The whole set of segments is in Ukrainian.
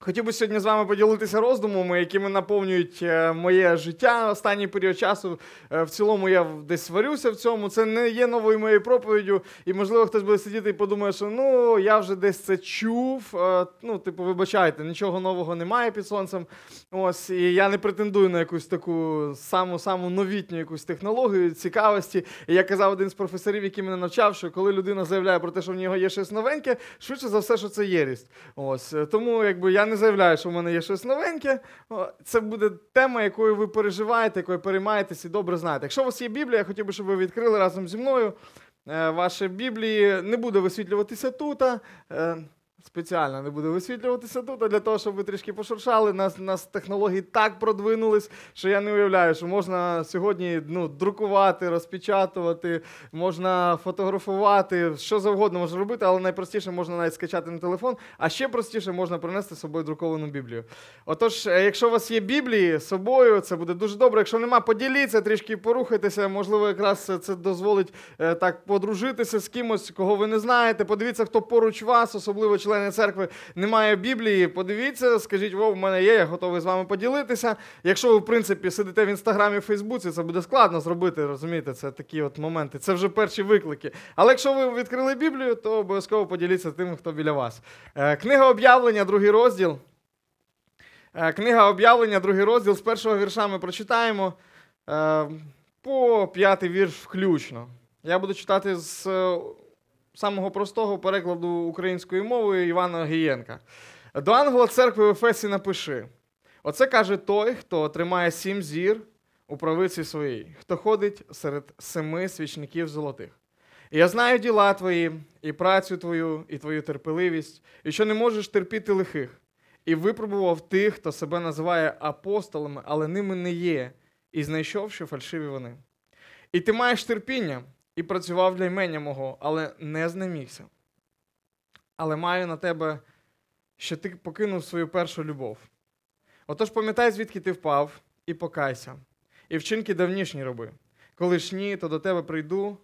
Хотів би сьогодні з вами поділитися роздумами, якими наповнюють е, моє життя останній період часу. Е, В цілому я десь сварюся в цьому. Це не є новою моєю проповіддю. І можливо хтось буде сидіти і подумає, що ну я вже десь це чув. Е, Ну, типу, вибачайте, нічого нового немає під сонцем. Ось, і я не претендую на якусь таку саму саму новітню якусь технологію, цікавості. І я казав один з професорів, який мене навчав, що коли людина заявляє про те, що в нього є щось новеньке, швидше за все, що це єрість. Ось тому, якби я не заявляю, що в мене є щось новеньке. Це буде тема, якою ви переживаєте, якою переймаєтесь і добре знаєте. Якщо у вас є Біблія, я хотів би, щоб ви відкрили разом зі мною. Е, Ваші Біблії не буде висвітлюватися тут. Спеціально не буде висвітлюватися тут, а для того, щоб ви трішки пошуршали. Нас, нас технології так продвинулись, що я не уявляю, що можна сьогодні ну, друкувати, розпечатувати, можна фотографувати, що завгодно можна робити, але найпростіше можна навіть скачати на телефон, а ще простіше можна принести з собою друковану Біблію. Отож, е, якщо у вас є Біблії з собою, це буде дуже добре. Якщо нема, поділіться, трішки порухайтеся. Можливо, якраз це- це дозволить е, так подружитися з кимось, кого ви не знаєте. Подивіться, хто поруч вас, особливо члени церкви, немає Біблії. Подивіться, скажіть, во, в мене є, я готовий з вами поділитися. Якщо ви, в принципі, сидите в інстаграмі, Фейсбуці, це буде складно зробити, розумієте, це такі от моменти. Це вже перші виклики. Але якщо ви відкрили Біблію, то обов'язково поділіться тим, хто біля вас. Е, Книга об'явлення, другий розділ. Е, Книга об'явлення, другий розділ. З першого вірша ми прочитаємо е, по п'ятий вірш включно. Я буду читати з самого простого перекладу українською мовою Івана Гієнка. До ангела церкви в Ефесі напиши: Оце каже той, хто тримає сім зір у правиці своїй, хто ходить серед семи свічників золотих. І я знаю діла твої, і працю твою, і твою терпеливість, і що не можеш терпіти лихих, і випробував тих, хто себе називає апостолами, але ними не є, і знайшов, що фальшиві вони. І ти маєш терпіння, і працював для імення мого, але не знемігся. Але маю на тебе, що ти покинув свою першу любов. Отож пам'ятай, звідки ти впав, і покайся, і вчинки давнішні роби. Коли ж ні, то до тебе прийду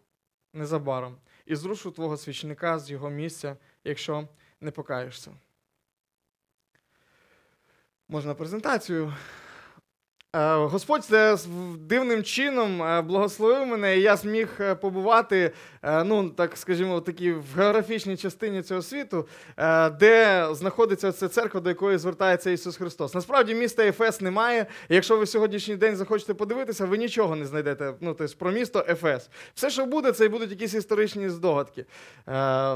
незабаром і зрушу твого свічника з його місця, якщо не покаєшся. Можна презентацію. Е, Господь це дивним чином е, благословив мене, і я зміг е, побувати, ну так скажімо, такі в географічній частині цього світу, де знаходиться ця церква, до якої звертається Ісус Христос. Насправді міста Ефес немає. Якщо ви сьогоднішній день захочете подивитися, ви нічого не знайдете. Ну, тобто про місто Ефес. Все, що буде, це і будуть якісь історичні здогадки.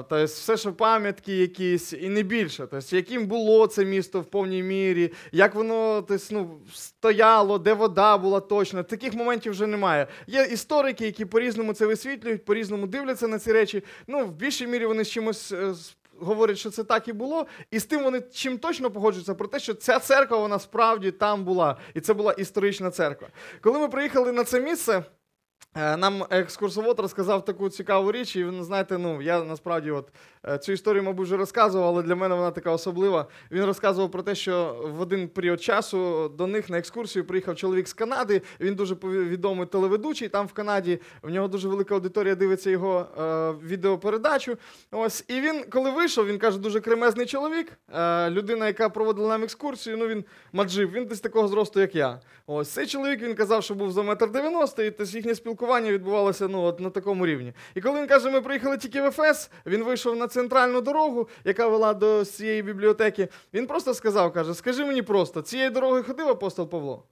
Тобто, все, що пам'ятки якісь, і не більше. Тобто, яким було це місто в повній мірі, як воно тобто, ну, стояло, де вода була точна. Таких моментів вже немає. Є історики, які по-різному це висвітлюють, по-різному дивляться на ці речі. Ну, в більшій мірі вони з чимось. е, Говорять, що це так і було, і з тим вони чим точно погоджуються про те, що ця церква вона справді там була, і це була історична церква. Коли ми приїхали на це місце, Нам екскурсовод розказав таку цікаву річ, і він, знаєте, ну я насправді от е, цю історію, мабуть, вже розказував, але для мене вона така особлива. Він розказував про те, що в один період часу до них на екскурсію приїхав чоловік з Канади. Він дуже відомий телеведучий. Там в Канаді в нього дуже велика аудиторія дивиться його е, відеопередачу. Ось і він, коли вийшов, він каже, дуже кремезний чоловік. Е, людина, яка проводила нам екскурсію, ну він маджив, він десь такого зросту, як я. Ось цей чоловік він казав, що був за метр дев'яносто, і тобто їхнє спілкування відбувалося ну, от на такому рівні. І коли він каже, ми приїхали тільки в Ефес, він вийшов на центральну дорогу, яка вела до цієї бібліотеки. Він просто сказав: каже: Скажи мені просто, цією дорогою ходив апостол Павло.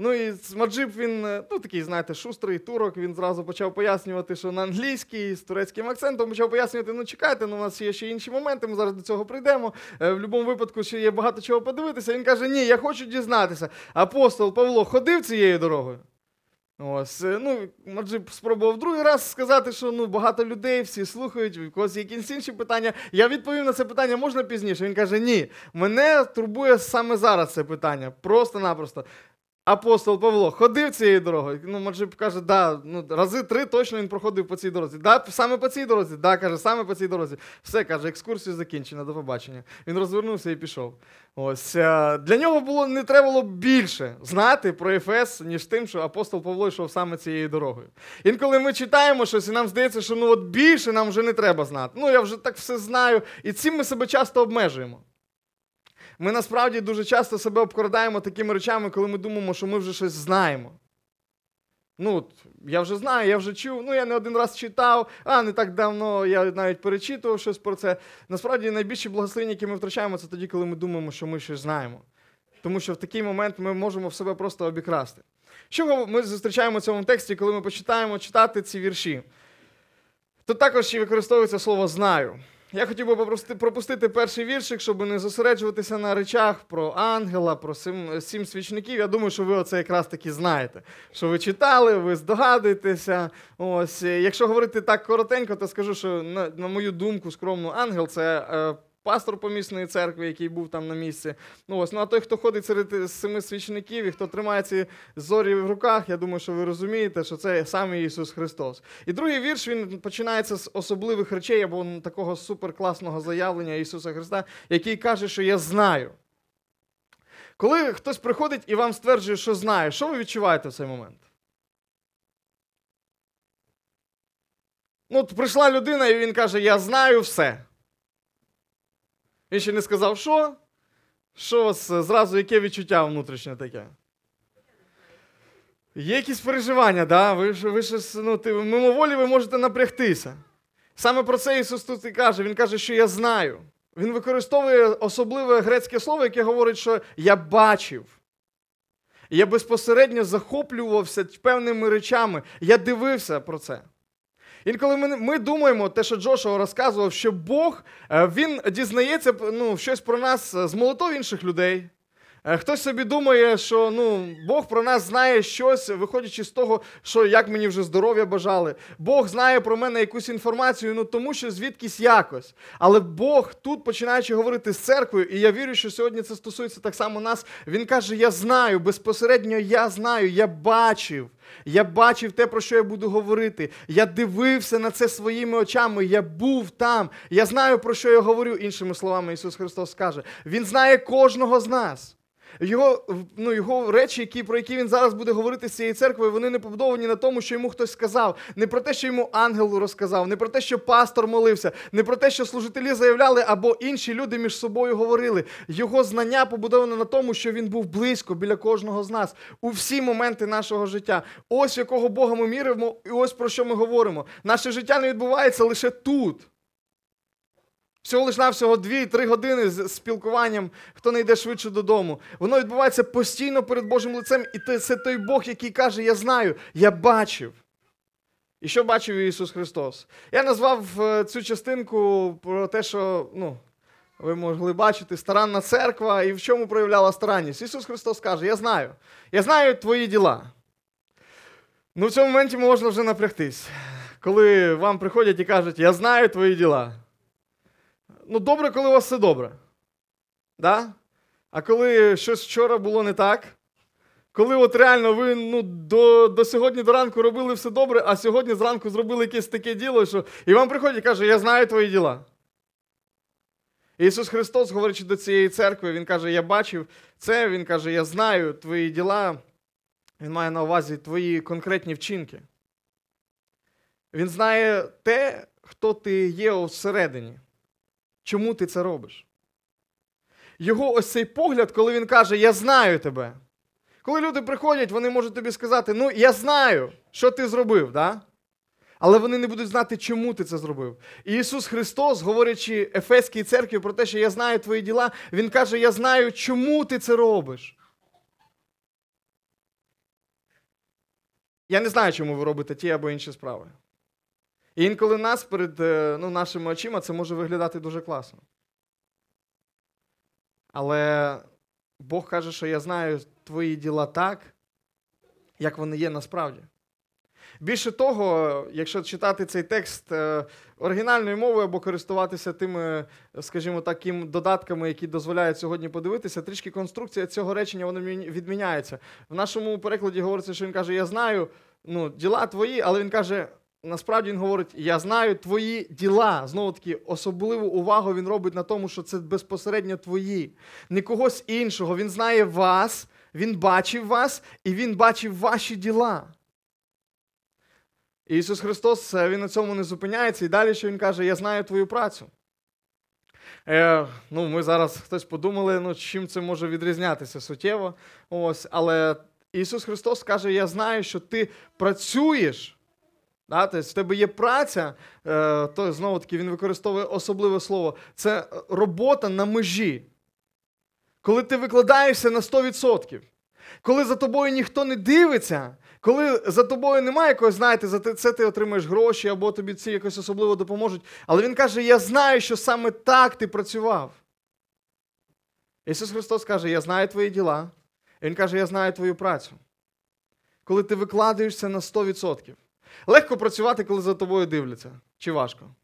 Ну і Маджиб він е, ну, такий, знаєте, шустрий турок. Він зразу почав пояснювати, що на англійській з турецьким акцентом почав пояснювати: ну чекайте, ну у нас є ще інші моменти, ми зараз до цього прийдемо. Е, В будь-якому випадку ще є багато чого подивитися. Він каже: Ні, я хочу дізнатися. Апостол Павло ходив цією дорогою. Ось, е, ну, може, спробував другий раз сказати, що ну, багато людей, всі слухають, у когось є якісь інші питання. Я відповів на це питання можна пізніше. Він каже: Ні, мене турбує саме зараз це питання. Просто-напросто. Апостол Павло ходив цією дорогою. Ну, Маджиб каже, да, ну, рази три точно він проходив по цій дорозі. Да, саме по цій дорозі? Да, каже, саме по цій дорозі. Все, каже, екскурсію закінчено, до побачення. Він розвернувся і пішов. Ось е, для нього було не треба було більше знати про Ефес, ніж тим, що апостол Павло йшов саме цією дорогою. Інколи ми читаємо щось, і нам здається, що ну от більше нам вже не треба знати. Ну я вже так все знаю, і цим ми себе часто обмежуємо. Ми насправді дуже часто себе обкрадаємо такими речами, коли ми думаємо, що ми вже щось знаємо. Ну, я вже знаю, я вже чув, ну я не один раз читав, а не так давно я навіть перечитував щось про це. Насправді найбільші благословення, які ми втрачаємо, це тоді, коли ми думаємо, що ми щось знаємо. Тому що в такий момент ми можемо в себе просто обікрасти. Що ми зустрічаємо в цьому тексті, коли ми почитаємо читати ці вірші? Тут також ще використовується слово знаю. Я хотів би пропустити перший віршик, щоб не зосереджуватися на речах про ангела, про сім, сім свічників. Я думаю, що ви оце якраз таки знаєте. Що ви читали, ви здогадуєтеся. Ось, якщо говорити так коротенько, то скажу, що на, на мою думку, скромну ангел це е, пастор помісної церкви, який був там на місці. Ну, ось, ну а той, хто ходить серед семи свічників і хто тримає ці зорі в руках, я думаю, що ви розумієте, що це саме Ісус Христос. І другий вірш він починається з особливих речей або такого суперкласного заявлення Ісуса Христа, який каже, що я знаю. Коли хтось приходить і вам стверджує, що знає, що ви відчуваєте в цей момент? Ну, от прийшла людина, і він каже: Я знаю все. Він ще не сказав, що? Що вас е, зразу яке відчуття внутрішнє таке? Є якісь переживання, да? ви ви щось, ну, мимоволі ви можете напрягтися. Саме про це Ісус тут і каже. Він каже, що я знаю. Він використовує особливе грецьке слово, яке говорить, що я бачив. Я безпосередньо захоплювався певними речами. Я дивився про це. Інколи ми, ми думаємо, те, що Джошуа розказував, що Бог е, він дізнається ну, щось про нас з молотов інших людей. Е, Хтось собі думає, що ну, Бог про нас знає щось, виходячи з того, що як мені вже здоров'я бажали. Бог знає про мене якусь інформацію, ну тому що звідкись якось. Але Бог тут, починаючи говорити з церквою, і я вірю, що сьогодні це стосується так само нас. Він каже: Я знаю, безпосередньо я знаю, я бачив. Я бачив те, про що я буду говорити. Я дивився на це своїми очами. Я був там. Я знаю, про що я говорю. Іншими словами, Ісус Христос каже. Він знає кожного з нас. Його, ну, його речі, які, про які він зараз буде говорити з цією церквою, вони не побудовані на тому, що йому хтось сказав. Не про те, що йому ангел розказав, не про те, що пастор молився, не про те, що служителі заявляли, або інші люди між собою говорили. Його знання побудоване на тому, що він був близько біля кожного з нас у всі моменти нашого життя. Ось якого Бога ми міримо, і ось про що ми говоримо. Наше життя не відбувається лише тут. Всього лиш навсього 2-3 години з спілкуванням, хто не йде швидше додому. Воно відбувається постійно перед Божим лицем, і це той Бог, який каже: Я знаю, я бачив. І що бачив Ісус Христос? Я назвав е, цю частинку про те, що ну, ви могли бачити старанна церква і в чому проявляла старанність. Ісус Христос каже: Я знаю, я знаю твої діла. Ну, в цьому моменті можна вже напрягтись, коли вам приходять і кажуть, я знаю твої діла. Ну, добре, коли у вас все добре. Да? А коли щось вчора було не так, коли от реально ви ну, до, до сьогодні до ранку робили все добре, а сьогодні зранку зробили якесь таке діло, що і вам приходять і каже, я знаю твої діла. Ісус Христос, говорячи до цієї церкви, Він каже, я бачив це, Він каже, я знаю твої діла. Він має на увазі твої конкретні вчинки. Він знає те, хто ти є всередині. Чому ти це робиш? Його ось цей погляд, коли він каже, я знаю тебе. Коли люди приходять, вони можуть тобі сказати, ну, я знаю, що ти зробив, да? але вони не будуть знати, чому ти це зробив. І Ісус Христос, говорячи Ефеській церкві про те, що я знаю твої діла, Він каже, я знаю, чому ти це робиш. Я не знаю, чому ви робите ті або інші справи. І інколи нас перед е, ну, нашими очима це може виглядати дуже класно. Але Бог каже, що я знаю твої діла так, як вони є насправді. Більше того, якщо читати цей текст е, оригінальною мовою або користуватися тими, скажімо, таким додатками, які дозволяють сьогодні подивитися, трішки конструкція цього речення вона відміняється. В нашому перекладі говориться, що він каже: Я знаю ну, діла твої, але він каже. Насправді він говорить: я знаю твої діла. Знову таки, особливу увагу він робить на тому, що це безпосередньо твої, не когось іншого. Він знає вас, він бачив вас, і він бачив ваші діла. І Ісус Христос Він на цьому не зупиняється. І далі що Він каже: Я знаю твою працю. Е, ну, Ми зараз хтось подумали, ну, чим це може відрізнятися суттєво. Ось, Але Ісус Христос каже: Я знаю, що ти працюєш. Да, тобто в тебе є праця, е, то знову таки він використовує особливе слово. Це робота на межі. Коли ти викладаєшся на 100%. Коли за тобою ніхто не дивиться, коли за тобою немає якогось, знаєте, за це ти отримаєш гроші або тобі ці якось особливо допоможуть. Але він каже: Я знаю, що саме так ти працював. Ісус Христос каже: Я знаю твої діла. І Він каже, я знаю твою працю. Коли ти викладаєшся на 100%. Легко працювати, коли за тобою дивляться. Чи важко?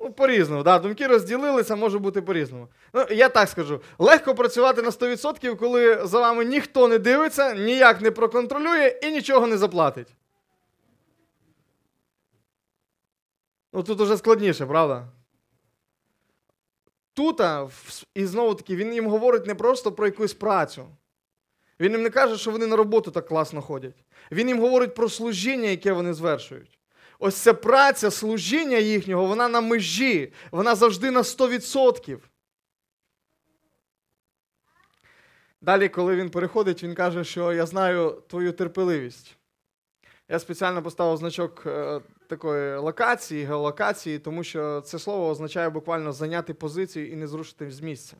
Ну, по-різному. Да, Думки розділилися, може бути по-різному. Ну, я так скажу: легко працювати на 100%, коли за вами ніхто не дивиться, ніяк не проконтролює і нічого не заплатить. Ну, тут уже складніше, правда? Тут, і знову таки, він їм говорить не просто про якусь працю. Він їм не каже, що вони на роботу так класно ходять. Він їм говорить про служіння, яке вони звершують. Ось ця праця, служіння їхнього, вона на межі, вона завжди на 100%. Далі, коли він переходить, він каже, що я знаю твою терпеливість. Я спеціально поставив значок е, такої локації, геолокації, тому що це слово означає буквально зайняти позицію і не зрушити з місця.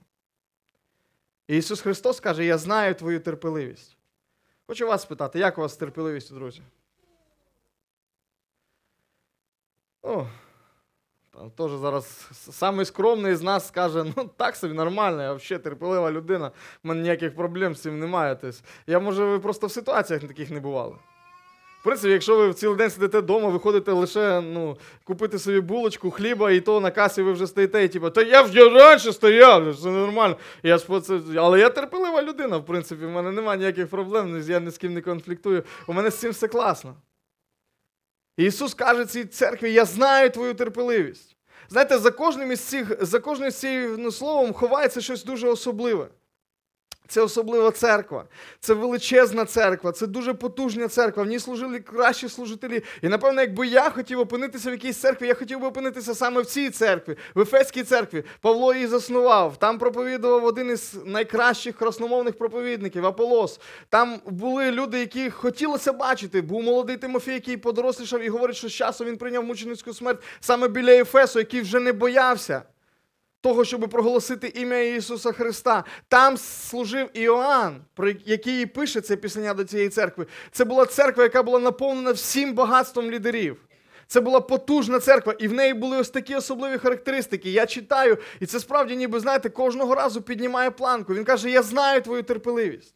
І Ісус Христос каже: Я знаю твою терпеливість. Хочу вас спитати, як у вас з друзі? О, там теж зараз самий скромний з нас скаже, ну так собі нормально, я взагалі терпелива людина, в мене ніяких проблем з цим немає. Тобто, я, може, ви просто в ситуаціях таких не бували принципі, якщо ви цілий день сидите вдома, ви ходите лише ну, купити собі булочку, хліба, і то на касі ви вже стоїте, і типу, та я вже раніше стояв, це нормально. Я ж це... Але я терпелива людина, в принципі, в мене немає ніяких проблем, я ні з ким не конфліктую. У мене з цим все класно. Ісус каже цій церкві: Я знаю твою терпеливість. Знаєте, за кожним із цих, за кожним з цим ну, словом ховається щось дуже особливе. Це особлива церква, це величезна церква, це дуже потужна церква. В ній служили кращі служителі. І напевно, якби я хотів опинитися в якійсь церкві, я хотів би опинитися саме в цій церкві, в Ефеській церкві. Павло її заснував. Там проповідував один із найкращих красномовних проповідників Аполос. Там були люди, які хотілося бачити. Був молодий Тимофій, який подорослішав і говорить, що з часу він прийняв мученицьку смерть саме біля Ефесу, який вже не боявся того, щоб проголосити ім'я Ісуса Христа. Там служив Іоанн, про який пише це пісення до цієї церкви. Це була церква, яка була наповнена всім багатством лідерів. Це була потужна церква, і в неї були ось такі особливі характеристики. Я читаю, і це справді, ніби знаєте, кожного разу піднімає планку. Він каже: Я знаю твою терпеливість.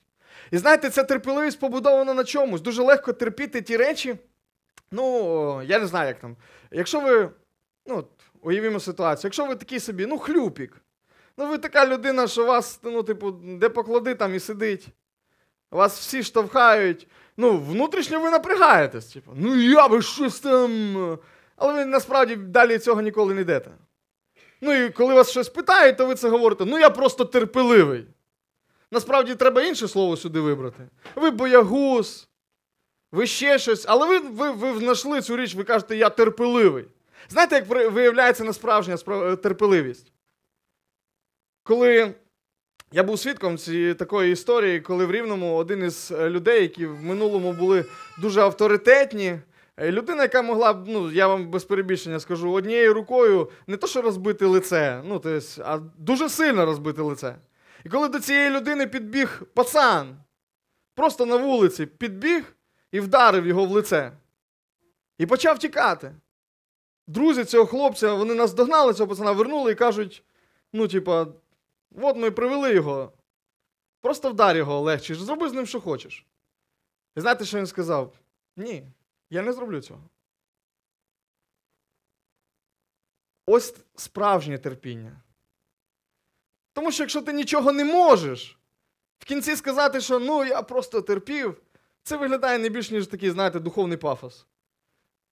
І знаєте, ця терпеливість побудована на чомусь. Дуже легко терпіти ті речі. Ну, я не знаю, як там. Якщо ви. ну, Уявімо ситуацію. Якщо ви такий собі, ну, хлюпік. Ну, ви така людина, що вас, ну, типу, де поклади, там і сидить. Вас всі штовхають. Ну, внутрішньо ви напрягаєтесь. Типу, ну я би щось там. Але ви насправді далі цього ніколи не йдете. Ну і коли вас щось питають, то ви це говорите, ну я просто терпеливий. Насправді треба інше слово сюди вибрати. Ви боягуз, ви ще щось, але ви ви, ви знайшли цю річ, ви кажете, я терпеливий. Знаєте, як виявляється насправжня е, терпеливість? Коли я був свідком цієї такої історії, коли в Рівному один із е, людей, які в минулому були дуже авторитетні, е, людина, яка могла б, ну, я вам без перебільшення скажу, однією рукою не то, що розбити лице, ну, тобто, а дуже сильно розбити лице. І коли до цієї людини підбіг пацан, просто на вулиці підбіг і вдарив його в лице. І почав тікати друзі цього хлопця, вони нас догнали, цього пацана вернули і кажуть: ну, типа, от ми привели його. Просто вдар його легче, зроби з ним, що хочеш. І знаєте, що він сказав? Ні, я не зроблю цього. Ось справжнє терпіння. Тому що якщо ти нічого не можеш, в кінці сказати, що ну я просто терпів, це виглядає не більш, ніж такий, знаєте, духовний пафос.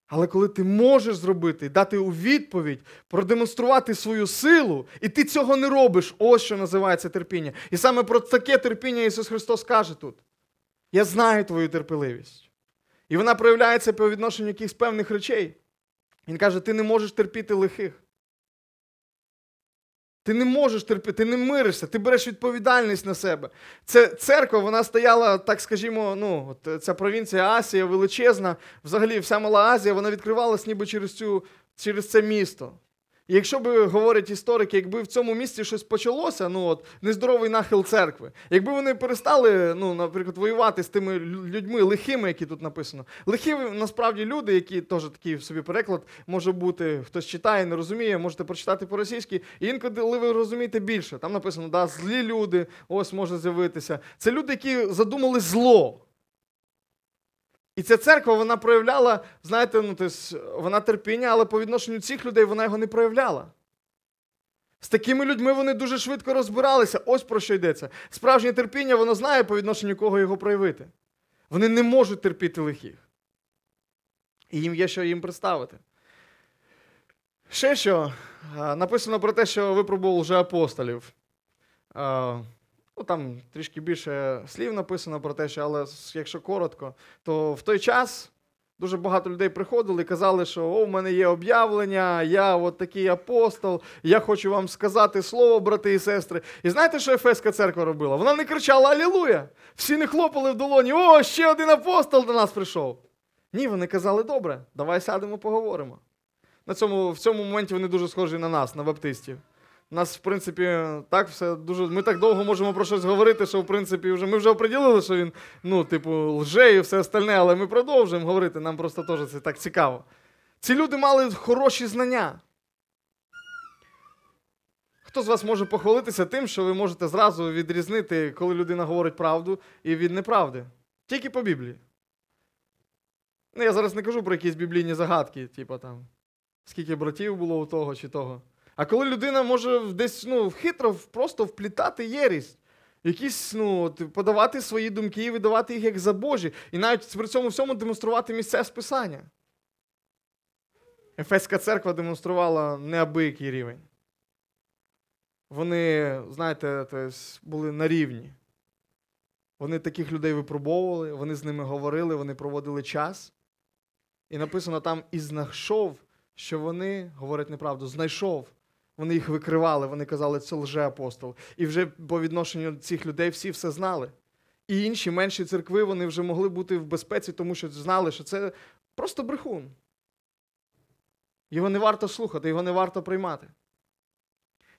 Але коли ти можеш зробити, дати у відповідь, продемонструвати свою силу, і ти цього не робиш, ось що називається терпіння. І саме про таке терпіння Ісус Христос каже тут. Я знаю твою терпеливість. І вона проявляється по відношенню якихось певних речей. Він каже: ти не можеш терпіти лихих. Ти не можеш терпіти, ти не миришся, ти береш відповідальність на себе. Це церква, вона стояла, так скажімо, ну, от ця провінція Асія величезна, взагалі вся Мала Азія, вона відкривалась ніби через, цю, через це місто. Якщо би говорять історики, якби в цьому місті щось почалося, ну от нездоровий нахил церкви, якби вони перестали, ну, наприклад, воювати з тими людьми лихими, які тут написано. Лихі насправді люди, які теж такий собі переклад може бути, хтось читає, не розуміє, можете прочитати по-російськи. І інколи ви розумієте більше. Там написано, да, злі люди, ось може з'явитися. Це люди, які задумали зло. І ця церква вона проявляла, знаєте, ну, тобто, вона терпіння, але по відношенню цих людей вона його не проявляла. З такими людьми вони дуже швидко розбиралися. Ось про що йдеться. Справжнє терпіння, воно знає по відношенню кого його проявити. Вони не можуть терпіти лихих. І їм є що їм представити. Ще що, написано про те, що випробував вже апостолів. Ну, там трішки більше слів написано про те, що, але якщо коротко, то в той час дуже багато людей приходили і казали, що о, в мене є об'явлення, я от такий апостол, я хочу вам сказати слово, брати і сестри. І знаєте, що Ефеська церква робила? Вона не кричала Алілуя! Всі не хлопали в долоні, о, ще один апостол до нас прийшов. Ні, вони казали, добре, давай сядемо, поговоримо. На цьому, в цьому моменті вони дуже схожі на нас, на баптистів. У нас, в принципі, так все дуже. Ми так довго можемо про щось говорити, що в принципі вже ми вже оприділили, що він, ну, типу, лже і все остальне, але ми продовжуємо говорити. Нам просто теж це так цікаво. Ці люди мали хороші знання. Хто з вас може похвалитися тим, що ви можете зразу відрізнити, коли людина говорить правду і від неправди? Тільки по Біблії. Ну, я зараз не кажу про якісь біблійні загадки, типу там, скільки братів було у того чи того. А коли людина може десь ну, хитро просто вплітати єрість, якісь, ну, подавати свої думки і видавати їх як за Божі, і навіть при цьому всьому демонструвати місця з Писання. Ефеська церква демонструвала неабиякий рівень. Вони, знаєте, були на рівні. Вони таких людей випробовували, вони з ними говорили, вони проводили час. І написано там і знайшов, що вони говорять неправду, знайшов. Вони їх викривали, вони казали, це лжеапостол. І вже по відношенню цих людей всі все знали. І інші менші церкви вони вже могли бути в безпеці, тому що знали, що це просто брехун. Його не варто слухати, його не варто приймати.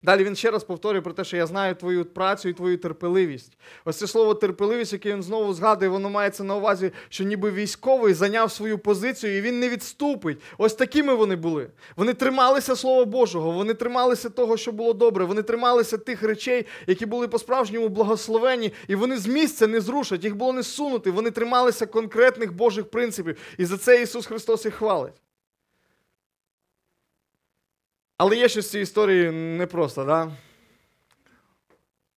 Далі він ще раз повторює про те, що я знаю твою працю і твою терпеливість. Ось це слово терпеливість, яке він знову згадує, воно мається на увазі, що ніби військовий зайняв свою позицію і він не відступить. Ось такими вони були. Вони трималися Слова Божого, вони трималися того, що було добре, вони трималися тих речей, які були по-справжньому благословені, і вони з місця не зрушать, їх було не сунути. Вони трималися конкретних Божих принципів. І за це Ісус Христос їх хвалить. Але є щось в цій історії непросто, да?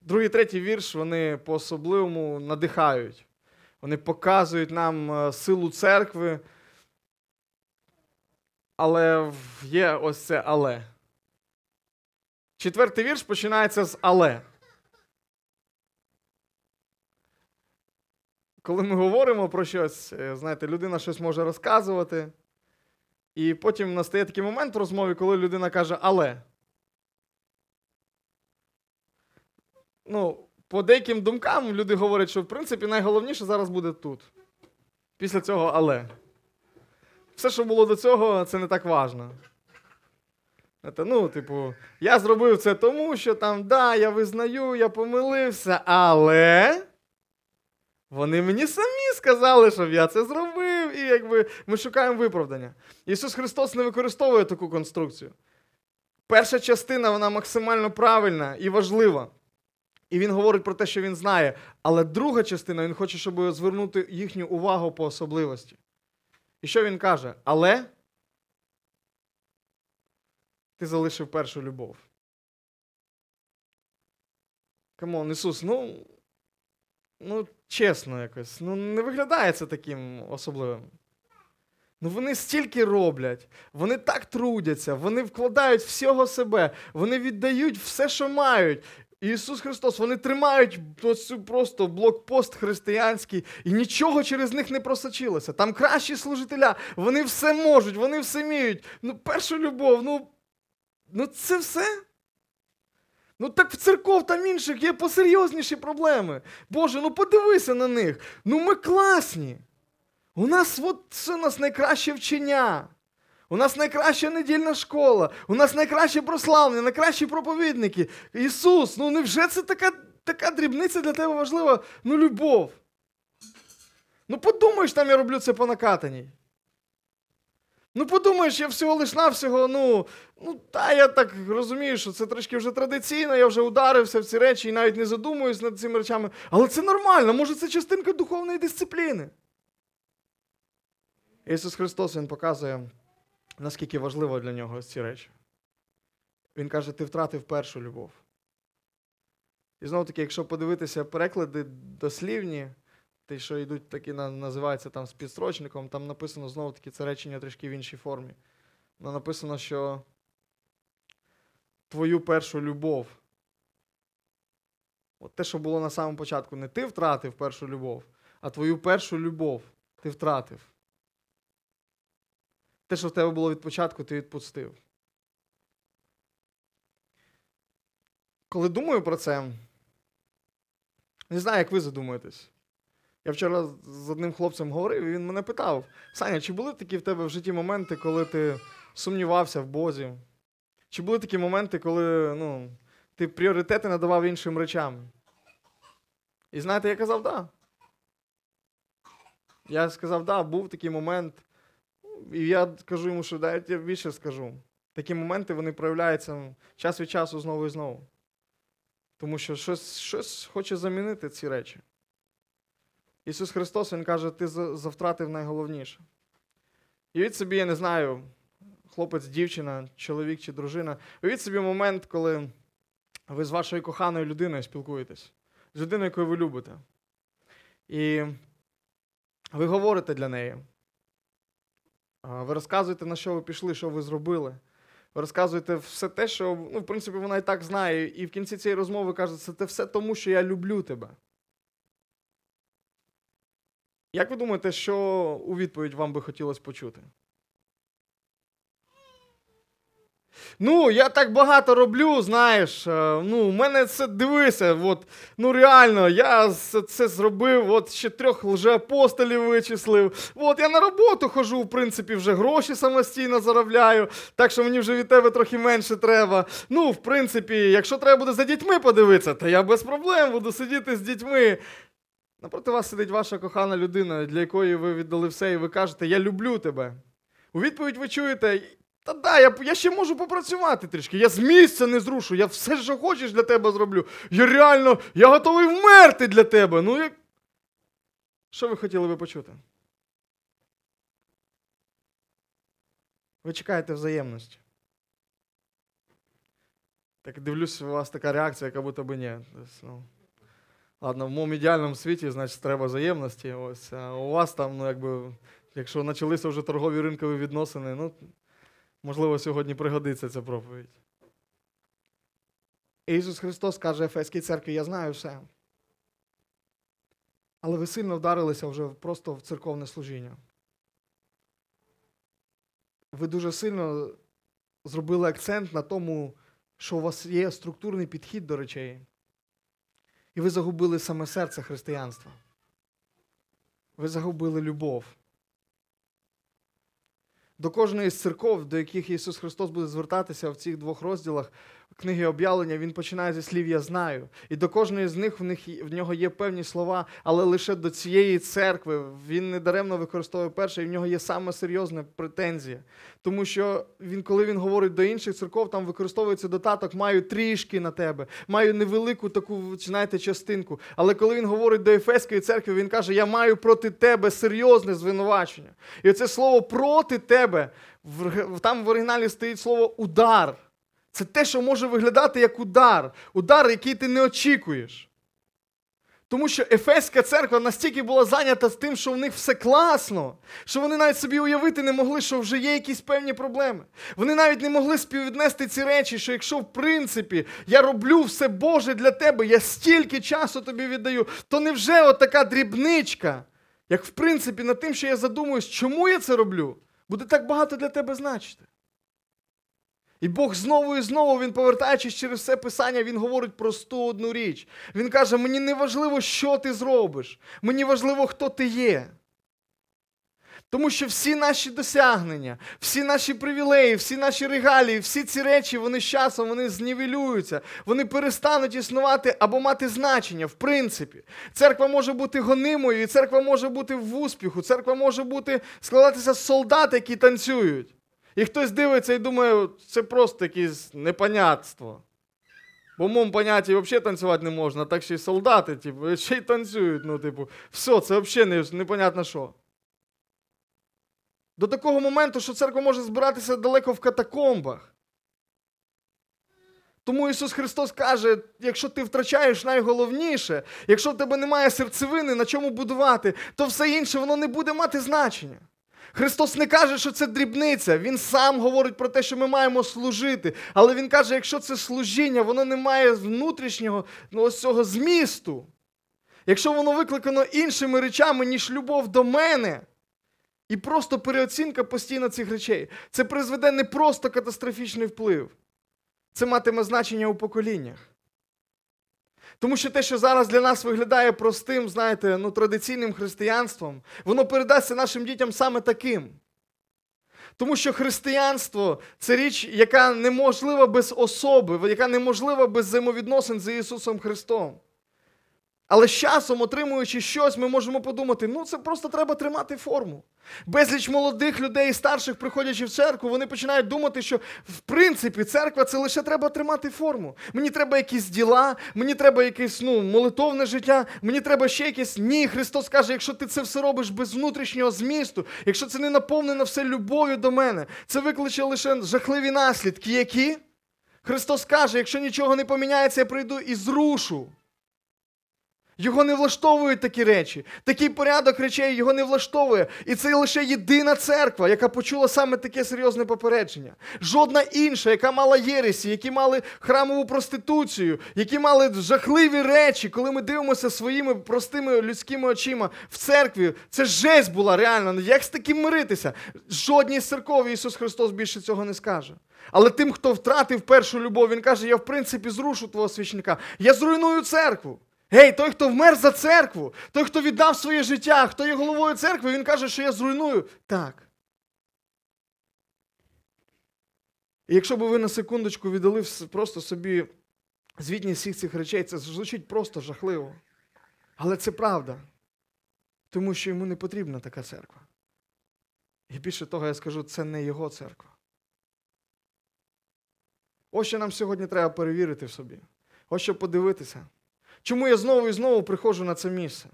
Другий, третій вірш вони по-особливому надихають. Вони показують нам е, силу церкви. Але є ось це але. Четвертий вірш починається з але. Коли ми говоримо про щось, е, знаєте, людина щось може розказувати. І потім настає такий момент в розмові, коли людина каже але. Ну, по деяким думкам люди говорять, що в принципі найголовніше зараз буде тут. Після цього але. Все, що було до цього, це не так важно. Ну, типу, я зробив це тому, що там, да, я визнаю, я помилився, але. Вони мені самі сказали, щоб я це зробив, і якби ми шукаємо виправдання. Ісус Христос не використовує таку конструкцію. Перша частина вона максимально правильна і важлива. І він говорить про те, що він знає. Але друга частина він хоче, щоб звернути їхню увагу по особливості. І що він каже? Але ти залишив першу любов. Come on, Ісус, ну, ну, чесно якось, ну не виглядає це таким особливим. Ну вони стільки роблять, вони так трудяться, вони вкладають всього себе, вони віддають все, що мають. Ісус Христос, вони тримають оцю просто блокпост християнський, і нічого через них не просочилося. Там кращі служителя, вони все можуть, вони все вміють. Ну, першу любов, ну, ну це все. Ну так в церков там інших є посерйозніші проблеми. Боже, ну подивися на них. Ну ми класні. У нас от це у нас найкраще вчення. У нас найкраща недільна школа, у нас найкраще прославлення, найкращі проповідники. Ісус, ну невже це така, така дрібниця для тебе важлива? Ну, любов. Ну, подумаєш, там я роблю це по накатаній. Ну, подумаєш, я всього лиш навсього, ну, ну, та я так розумію, що це трошки вже традиційно, я вже ударився в ці речі і навіть не задумуюсь над цими речами. Але це нормально, може, це частинка духовної дисципліни. Ісус Христос Він показує, наскільки важливо для нього ці речі. Він каже, ти втратив першу любов. І знову таки, якщо подивитися переклади дослівні, ті, що йдуть такі, називаються там підстрочником, там написано знову таки це речення трішки в іншій формі. Но написано, що твою першу любов. От те, що було на самому початку, не ти втратив першу любов, а твою першу любов ти втратив. Те, що в тебе було від початку, ти відпустив. Коли думаю про це, не знаю, як ви задумуєтесь. Я вчора з одним хлопцем говорив, і він мене питав: Саня, чи були такі в тебе в житті моменти, коли ти сумнівався в Бозі? Чи були такі моменти, коли ну, ти пріоритети надавав іншим речам? І знаєте, я казав, да. Я сказав, да, був такий момент. І я кажу йому, що да, я більше скажу. Такі моменти вони проявляються час від часу знову і знову. Тому що щось, щось хоче замінити ці речі. Ісус Христос Він каже, ти завтратив найголовніше. І від собі, я не знаю, хлопець, дівчина, чоловік чи дружина. Уявіть собі момент, коли ви з вашою коханою людиною спілкуєтесь, з людиною, яку ви любите. І ви говорите для неї. Ви розказуєте, на що ви пішли, що ви зробили. Ви розказуєте все те, що, ну, в принципі, вона і так знає. І в кінці цієї розмови кажете, це все тому, що я люблю тебе. Як ви думаєте, що у відповідь вам би хотілося почути? Ну, я так багато роблю, знаєш. Е, ну, у мене це дивися, от, ну реально, я це зробив, от ще трьох лжеапостолів вичислив. От я на роботу хожу, в принципі, вже гроші самостійно заробляю, так що мені вже від тебе трохи менше треба. Ну, в принципі, якщо треба буде за дітьми подивитися, то я без проблем буду сидіти з дітьми. Напроти вас сидить ваша кохана людина, для якої ви віддали все, і ви кажете, я люблю тебе. У відповідь ви чуєте, та да, я я ще можу попрацювати трішки. Я з місця не зрушу, я все, що хочеш для тебе зроблю. Я реально, я готовий вмерти для тебе. Ну, як... Що ви хотіли би почути? Ви чекаєте взаємності. Так дивлюсь, у вас така реакція, як будто би ні. Ладно, в моєму ідеальному світі, значить, треба взаємності. Ось, а у вас там, ну, якби, якщо почалися вже торгові ринкові відносини, ну. Можливо, сьогодні пригодиться ця проповідь. Ісус Христос каже Ефеській церкві, я знаю все. Але ви сильно вдарилися вже просто в церковне служіння. Ви дуже сильно зробили акцент на тому, що у вас є структурний підхід до речей. І ви загубили саме серце християнства. Ви загубили любов. До кожної з церков, до яких Ісус Христос буде звертатися в цих двох розділах книги об'явлення, Він починає зі слів Я знаю. І до кожної з них в них в нього є певні слова, але лише до цієї церкви він не даремно використовує перше, і в нього є саме серйозна претензія. Тому що він, коли він говорить до інших церков, там використовується дотаток, маю трішки на тебе, маю невелику таку знаєте, частинку. Але коли він говорить до Ефеської церкви, він каже: Я маю проти тебе серйозне звинувачення. І оце слово проти тебе, там в оригіналі стоїть слово удар. Це те, що може виглядати як удар, удар, який ти не очікуєш. Тому що Ефеська церква настільки була зайнята з тим, що в них все класно, що вони навіть собі уявити не могли, що вже є якісь певні проблеми. Вони навіть не могли співвіднести ці речі, що якщо в принципі я роблю все Боже для тебе, я стільки часу тобі віддаю, то невже от така дрібничка, як в принципі над тим, що я задумуюсь, чому я це роблю, буде так багато для тебе значити. І Бог знову і знову, він, повертаючись через все писання, він говорить просту одну річ. Він каже: мені не важливо, що ти зробиш, мені важливо, хто ти є. Тому що всі наші досягнення, всі наші привілеї, всі наші регалії, всі ці речі, вони з часом вони знівелюються, вони перестануть існувати або мати значення, в принципі. Церква може бути гонимою, і церква може бути в успіху, церква може бути складатися з солдат, які танцюють. І хтось дивиться і думає, це просто якесь непонятство. Бо в моєму понятті взагалі танцювати не можна, так ще й солдати, типу, ще й танцюють. Ну, типу, все, це взагалі непонятно що. До такого моменту, що церква може збиратися далеко в катакомбах. Тому Ісус Христос каже: якщо ти втрачаєш найголовніше, якщо в тебе немає серцевини, на чому будувати, то все інше воно не буде мати значення. Христос не каже, що це дрібниця. Він сам говорить про те, що ми маємо служити. Але Він каже, якщо це служіння, воно не має внутрішнього ну, ось цього змісту. Якщо воно викликано іншими речами, ніж любов до мене, і просто переоцінка постійно цих речей, це призведе не просто катастрофічний вплив. Це матиме значення у поколіннях. Тому що те, що зараз для нас виглядає простим, знаєте, ну, традиційним християнством, воно передасться нашим дітям саме таким. Тому що християнство це річ, яка неможлива без особи, яка неможлива без взаємовідносин з Ісусом Христом. Але з часом, отримуючи щось, ми можемо подумати, ну це просто треба тримати форму. Безліч молодих людей і старших, приходячи в церкву, вони починають думати, що в принципі церква це лише треба тримати форму. Мені треба якісь діла, мені треба якесь ну, молитовне життя, мені треба ще якесь. Ні, Христос каже, якщо ти це все робиш без внутрішнього змісту, якщо це не наповнено все любов'ю до мене, це викличе лише жахливі наслідки, які Христос каже, якщо нічого не поміняється, я прийду і зрушу. Його не влаштовують такі речі. Такий порядок речей його не влаштовує. І це лише єдина церква, яка почула саме таке серйозне попередження. Жодна інша, яка мала єресі, які мали храмову проституцію, які мали жахливі речі, коли ми дивимося своїми простими людськими очима в церкві, це жесть була реально. Як з таким миритися? Жодній з церков Ісус Христос більше цього не скаже. Але тим, хто втратив першу любов, Він каже: я в принципі зрушу твого священника, я зруйную церкву. Гей, той, хто вмер за церкву, той, хто віддав своє життя, хто є головою церкви, він каже, що я зруйную. Так. І якщо б ви на секундочку віддали просто собі звітність всіх цих речей, це звучить просто жахливо. Але це правда. Тому що йому не потрібна така церква. І більше того, я скажу, це не його церква. Ось що нам сьогодні треба перевірити в собі. Ось що подивитися. Чому я знову і знову приходжу на це місце?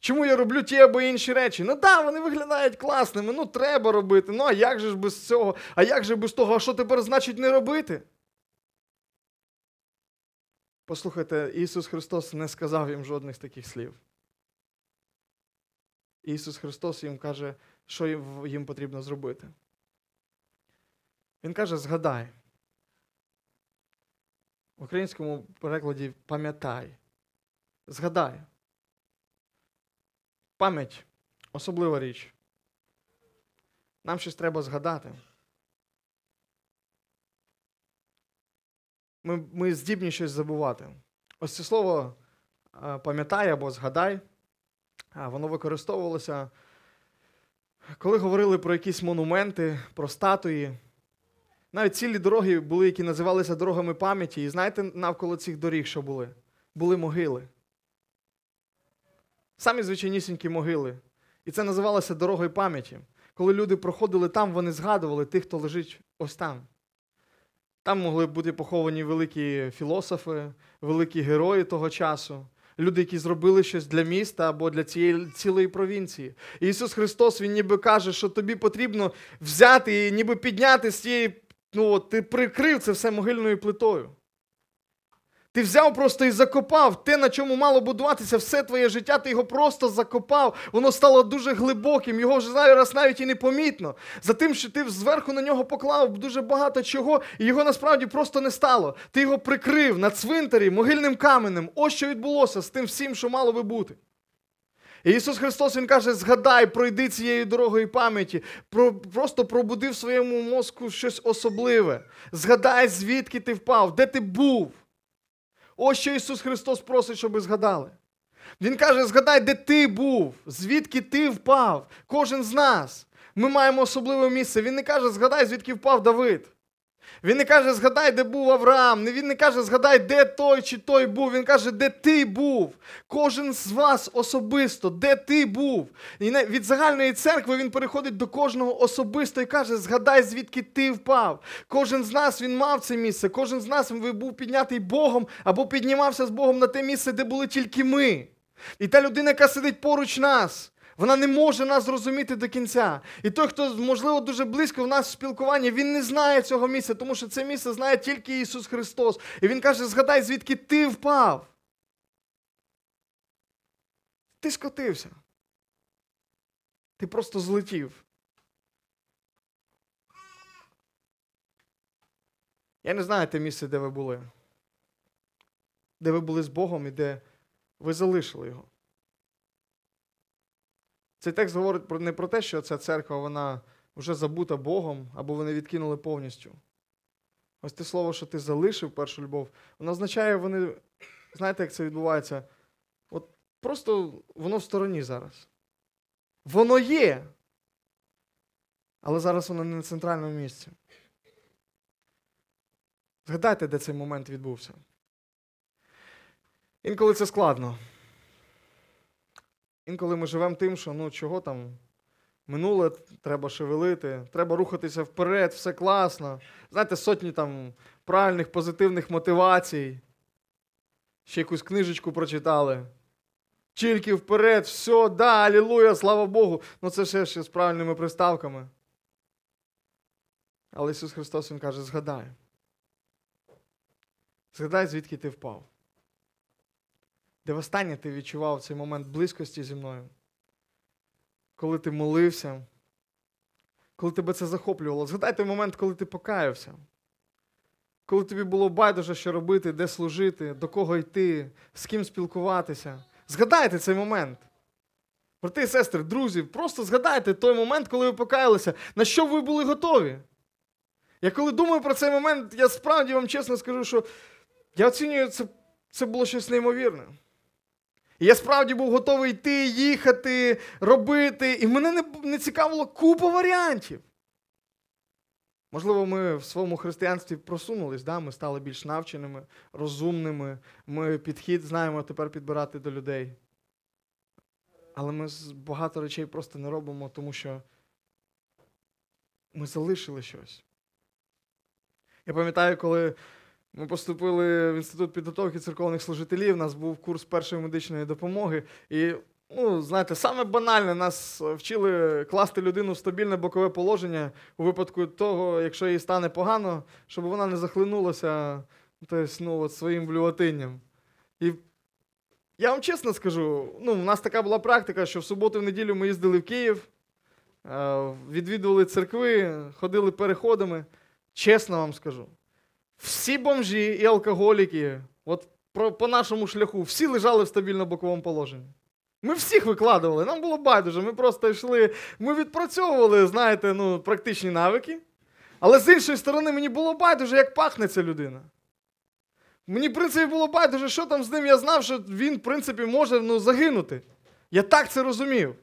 Чому я роблю ті або інші речі? Ну так, вони виглядають класними, ну треба робити. Ну а як же ж без цього? А як же без того? А що тепер значить не робити? Послухайте, Ісус Христос не сказав їм жодних таких слів. Ісус Христос їм каже, що їм- потрібно зробити. Він каже: згадай. В українському перекладі пам'ятай. Згадай. Пам'ять особлива річ. Нам щось треба згадати. Ми, ми здібні щось забувати. Ось це слово е, пам'ятай або згадай, воно використовувалося, коли говорили про якісь монументи, про статуї. Навіть цілі дороги були, які називалися дорогами пам'яті. І знаєте, навколо цих доріг, що були? Були могили. Самі звичайнісінькі могили. І це називалося дорогою пам'яті. Коли люди проходили там, вони згадували тих, хто лежить ось там. Там могли бути поховані великі філософи, великі герої того часу, люди, які зробили щось для міста або для цієї цілої провінції. І Ісус Христос, Він ніби каже, що тобі потрібно взяти і ніби підняти з цієї, ну, от ти прикрив це все могильною плитою. Ти взяв просто і закопав те, на чому мало будуватися все твоє життя, ти його просто закопав. Воно стало дуже глибоким, його вже зараз навіть і не помітно. За тим, що ти зверху на нього поклав дуже багато чого, і його насправді просто не стало. Ти його прикрив на цвинтарі могильним каменем. Ось що відбулося з тим всім, що мало би бути. І Ісус Христос Він каже: згадай, пройди цією дорогою пам'яті, про, просто пробуди в своєму мозку щось особливе. Згадай, звідки ти впав, де ти був. Ось що Ісус Христос просить, щоб згадали. Він каже: згадай, де ти був, звідки ти впав, кожен з нас. Ми маємо особливе місце. Він не каже, згадай, звідки впав Давид. Він не каже, згадай, де був Авраам. Він не каже, згадай, де той чи той був. Він каже, де ти був. Кожен з вас особисто, де ти був. І від загальної церкви він переходить до кожного особисто і каже: згадай, звідки ти впав. Кожен з нас він мав це місце, кожен з нас він був піднятий Богом або піднімався з Богом на те місце, де були тільки ми. І та людина, яка сидить поруч нас. Вона не може нас зрозуміти до кінця. І той, хто, можливо, дуже близько в нас в спілкуванні, він не знає цього місця, тому що це місце знає тільки Ісус Христос. І Він каже: згадай, звідки ти впав. Ти скотився. Ти просто злетів. Я не знаю те місце, де ви були. Де ви були з Богом і де ви залишили його. Цей текст говорить про, не про те, що ця церква вона вже забута Богом, або вони відкинули повністю. Ось те слово, що ти залишив першу любов, воно означає, вони, знаєте, як це відбувається? От просто воно в стороні зараз. Воно є. Але зараз воно не на центральному місці. Згадайте, де цей момент відбувся. Інколи це складно. Інколи ми живемо тим, що ну чого там минуле треба шевелити, треба рухатися вперед, все класно. Знаєте, сотні там правильних, позитивних мотивацій. Ще якусь книжечку прочитали. Тільки вперед, все, да, алілуя, слава Богу. Ну це ще, ще з правильними приставками. Але Ісус Христос Він каже: згадай. Згадай, звідки ти впав. Де востаннє ти відчував цей момент близькості зі мною, коли ти молився, коли тебе це захоплювало. Згадай той момент, коли ти покаявся, коли тобі було байдуже, що робити, де служити, до кого йти, з ким спілкуватися. Згадайте цей момент. Брати і сестри, друзі, просто згадайте той момент, коли ви покаялися, на що ви були готові. Я коли думаю про цей момент, я справді вам чесно скажу, що я оцінюю, це, це було щось неймовірне. Я справді був готовий йти, їхати, робити, і мене не, не цікавило купа варіантів. Можливо, ми в своєму християнстві просунулись, да? ми стали більш навченими, розумними, ми підхід знаємо тепер підбирати до людей. Але ми багато речей просто не робимо, тому що ми залишили щось. Я пам'ятаю, коли ми поступили в інститут підготовки церковних служителів, у нас був курс першої медичної допомоги. І, ну, знаєте, саме банальне, нас вчили класти людину в стабільне бокове положення у випадку того, якщо їй стане погано, щоб вона не захлинулася тобто, ну, от своїм блюватинням. І я вам чесно скажу, ну, у нас така була практика, що в суботу в неділю ми їздили в Київ, е, відвідували церкви, ходили переходами. Чесно вам скажу. Всі бомжі і алкоголіки, от про, по нашому шляху, всі лежали в стабільно боковому положенні. Ми всіх викладували, нам було байдуже. Ми просто йшли, ми відпрацьовували, знаєте, ну, практичні навики. Але з іншої сторони, мені було байдуже, як пахне ця людина. Мені, в принципі, було байдуже, що там з ним я знав, що він, в принципі, може ну, загинути. Я так це розумів.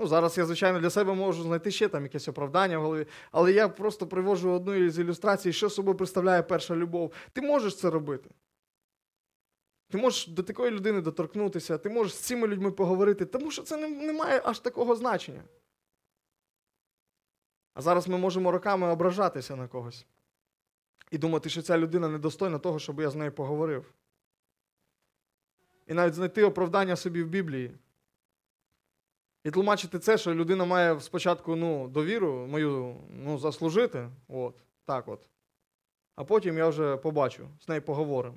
Ну, зараз я, звичайно, для себе можу знайти ще там якесь оправдання в голові, але я просто привожу одну із ілюстрацій, що собою представляє перша любов. Ти можеш це робити. Ти можеш до такої людини доторкнутися, ти можеш з цими людьми поговорити, тому що це не, не має аж такого значення. А зараз ми можемо роками ображатися на когось і думати, що ця людина недостойна того, щоб я з нею поговорив. І навіть знайти оправдання собі в Біблії. І тлумачити це, що людина має спочатку ну, довіру мою ну, заслужити. От, так от. А потім я вже побачу, з нею поговоримо.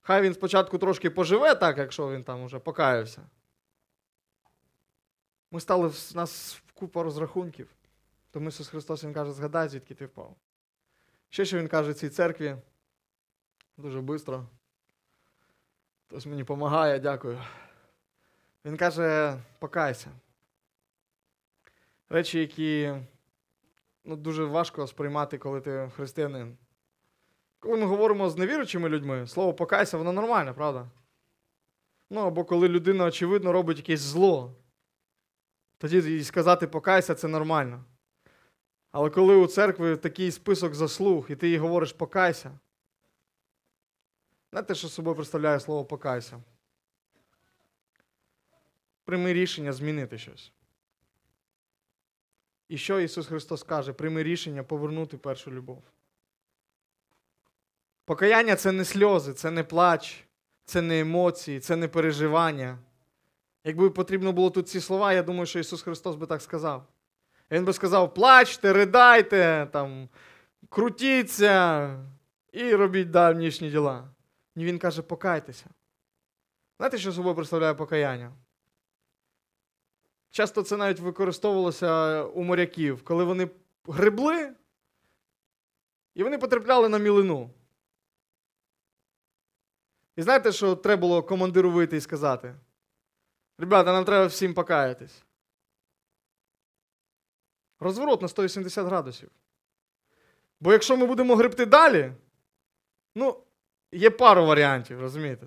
Хай він спочатку трошки поживе так, якщо він там уже покаявся. Ми стали в нас купа розрахунків. Тому Ісус Христос Він каже, згадай, звідки ти впав. Ще що Він каже цій церкві. Дуже швидко. Хтось мені допомагає, дякую. Він каже, покайся. Речі, які ну, дуже важко сприймати, коли ти християнин. Коли ми говоримо з невіруючими людьми, слово покайся, воно нормальне, правда? Ну, або коли людина, очевидно, робить якесь зло. Тоді їй сказати покайся це нормально. Але коли у церкви такий список заслуг, і ти їй говориш покайся, знаєте, що собою представляє слово покайся? Прийми рішення змінити щось. І що Ісус Христос каже? Прийми рішення повернути першу любов. Покаяння це не сльози, це не плач, це не емоції, це не переживання. Якби потрібно було тут ці слова, я думаю, що Ісус Христос би так сказав. Він би сказав: плачте, ридайте, там, крутіться і робіть давнішні діла. Ні, він каже, покайтеся. Знаєте, що собою представляє покаяння? Часто це навіть використовувалося у моряків, коли вони гребли, і вони потрапляли на мілину. І знаєте, що треба було командиру вийти і сказати? Ребята, нам треба всім покаятись. Розворот на 180 градусів. Бо якщо ми будемо гребти далі, ну, є пару варіантів, розумієте?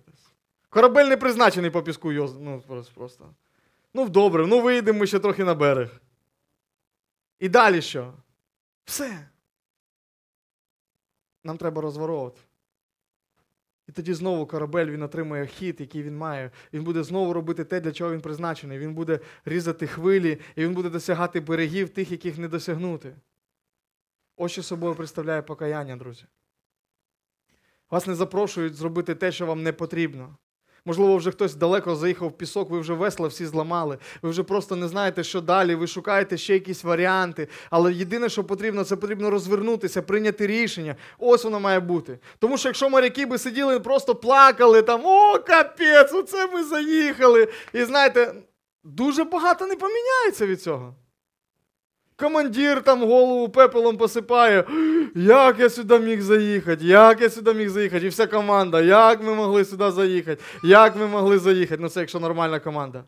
Корабель не призначений по піску, ну, просто-. Ну, добре, ну вийдемо ще трохи на берег. І далі що? Все. Нам треба розворот. І тоді знову корабель він отримує хід, який він має. Він буде знову робити те, для чого він призначений. Він буде різати хвилі, і він буде досягати берегів тих, яких не досягнути. Ось що собою представляє покаяння, друзі. Вас не запрошують зробити те, що вам не потрібно. Можливо, вже хтось далеко заїхав в пісок, ви вже весла всі зламали, ви вже просто не знаєте, що далі, ви шукаєте ще якісь варіанти. Але єдине, що потрібно, це потрібно розвернутися, прийняти рішення. Ось воно має бути. Тому що якщо моряки би сиділи, просто плакали там, о, капець, оце ми заїхали. І знаєте, дуже багато не поміняється від цього. Командир там голову пепелом посипає. Як я сюди міг заїхати? Як я сюди міг заїхати? І вся команда, як ми могли сюди заїхати? Як ми могли заїхати? Ну, це якщо нормальна команда.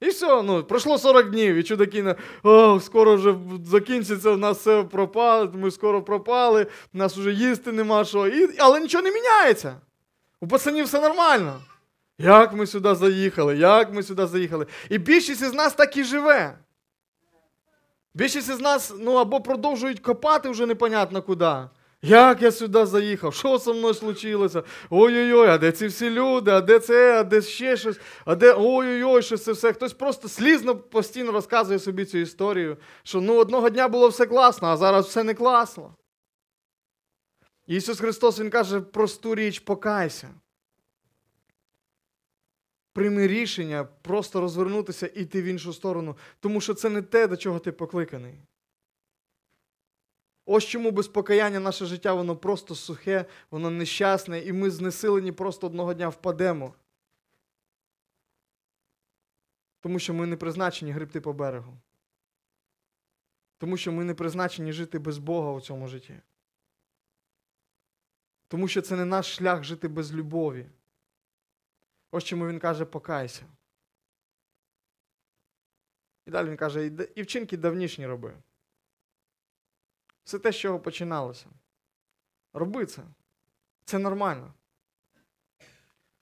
І все, ну, пройшло 40 днів, і чудаки, на, о, скоро вже закінчиться, в нас все пропало, ми скоро пропали, в нас вже їсти нема що. І, але нічого не міняється. У пацанів все нормально. Як ми сюди заїхали? Як ми сюди заїхали? І більшість із нас так і живе. Більшість із нас ну, або продовжують копати вже непонятно куди. Як я сюди заїхав? Що зі мною случилося? Ой-ой-ой, а де ці всі люди, а де це, а де ще щось, а де ой-ой-ой, що це все. Хтось просто слізно постійно розказує собі цю історію, що ну одного дня було все класно, а зараз все не класно. Ісус Христос Він каже просту річ, покайся. Прийми рішення просто розвернутися і йти в іншу сторону, тому що це не те, до чого ти покликаний. Ось чому без покаяння наше життя воно просто сухе, воно нещасне, і ми знесилені просто одного дня впадемо. Тому що ми не призначені гребти по берегу. Тому що ми не призначені жити без Бога у цьому житті. Тому що це не наш шлях жити без любові. Ось чому він каже, покайся. І далі він каже, «І вчинки давнішні роби. Все те, з чого починалося. Роби це. Це нормально.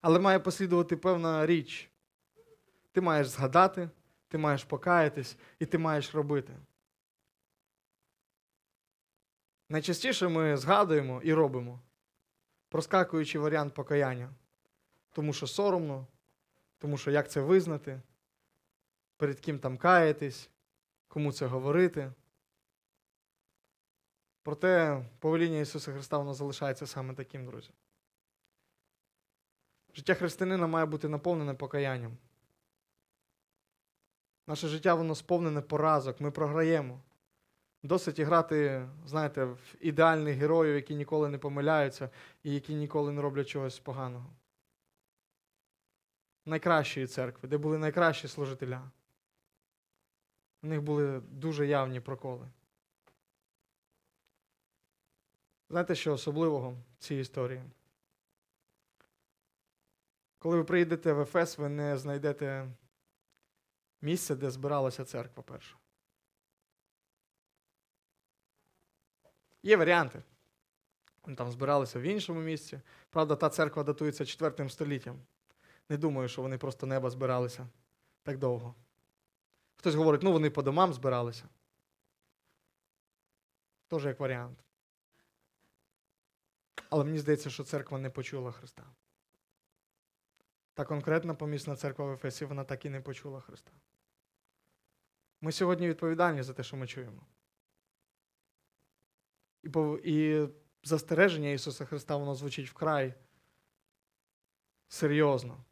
Але має послідувати певна річ. Ти маєш згадати, ти маєш покаятись і ти маєш робити. Найчастіше ми згадуємо і робимо, проскакуючи варіант покаяння. Тому що соромно, тому що як це визнати, перед ким там каятись, кому це говорити. Проте повеління Ісуса Христа воно залишається саме таким, друзі. Життя християнина має бути наповнене покаянням. Наше життя воно сповнене поразок, ми програємо. Досить грати, знаєте, в ідеальних героїв, які ніколи не помиляються і які ніколи не роблять чогось поганого. Найкращої церкви, де були найкращі служителя. У них були дуже явні проколи. Знаєте, що особливого в цій історії? Коли ви приїдете в Ефес, ви не знайдете місце, де збиралася церква перша. Є варіанти. Вони там збиралися в іншому місці. Правда, та церква датується 4 століттям. Не думаю, що вони просто неба збиралися так довго. Хтось говорить, ну вони по домам збиралися. Теж як варіант. Але мені здається, що церква не почула Христа. Та конкретна помісна церква в Ефесі, вона так і не почула Христа. Ми сьогодні відповідальні за те, що ми чуємо. І, і застереження Ісуса Христа, воно звучить вкрай серйозно.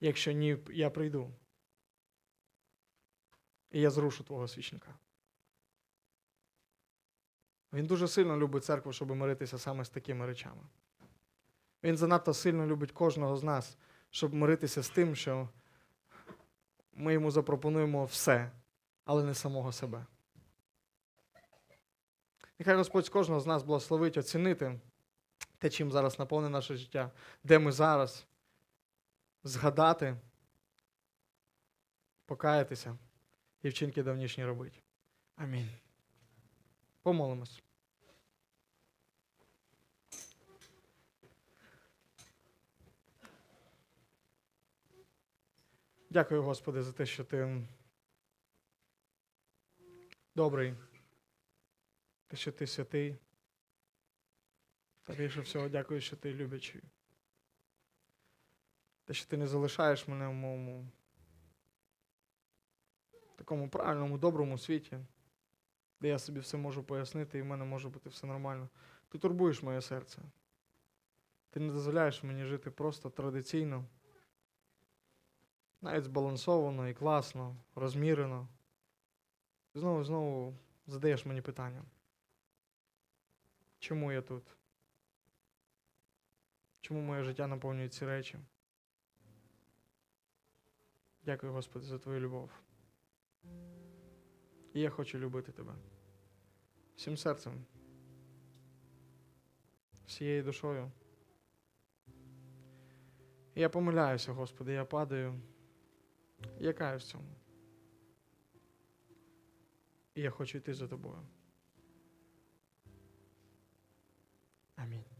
Якщо ні, я прийду. І я зрушу твого свічника. Він дуже сильно любить церкву, щоб миритися саме з такими речами. Він занадто сильно любить кожного з нас, щоб миритися з тим, що ми йому запропонуємо все, але не самого себе. Нехай Господь з кожного з нас благословить оцінити те, чим зараз наповнене наше життя, де ми зараз, згадати, покаятися і вчинки давнішні робити. Амінь. Помолимось. Дякую, Господи, за те, що ти добрий, те, що ти святий. Та більше всього дякую, що ти любячий. Те, що ти не залишаєш мене в моєму такому правильному, доброму світі, де я собі все можу пояснити, і в мене може бути все нормально. Ти турбуєш моє серце. Ти не дозволяєш мені жити просто традиційно, навіть збалансовано і класно, розмірено. Ти знову і знову задаєш мені питання. Чому я тут? Чому моє життя наповнює ці речі? Дякую, Господи, за Твою любов. І я хочу любити Тебе. Всім серцем, всією душою. Я помиляюся, Господи, я падаю. Я каюсь в цьому. І я хочу йти за тобою. Амінь.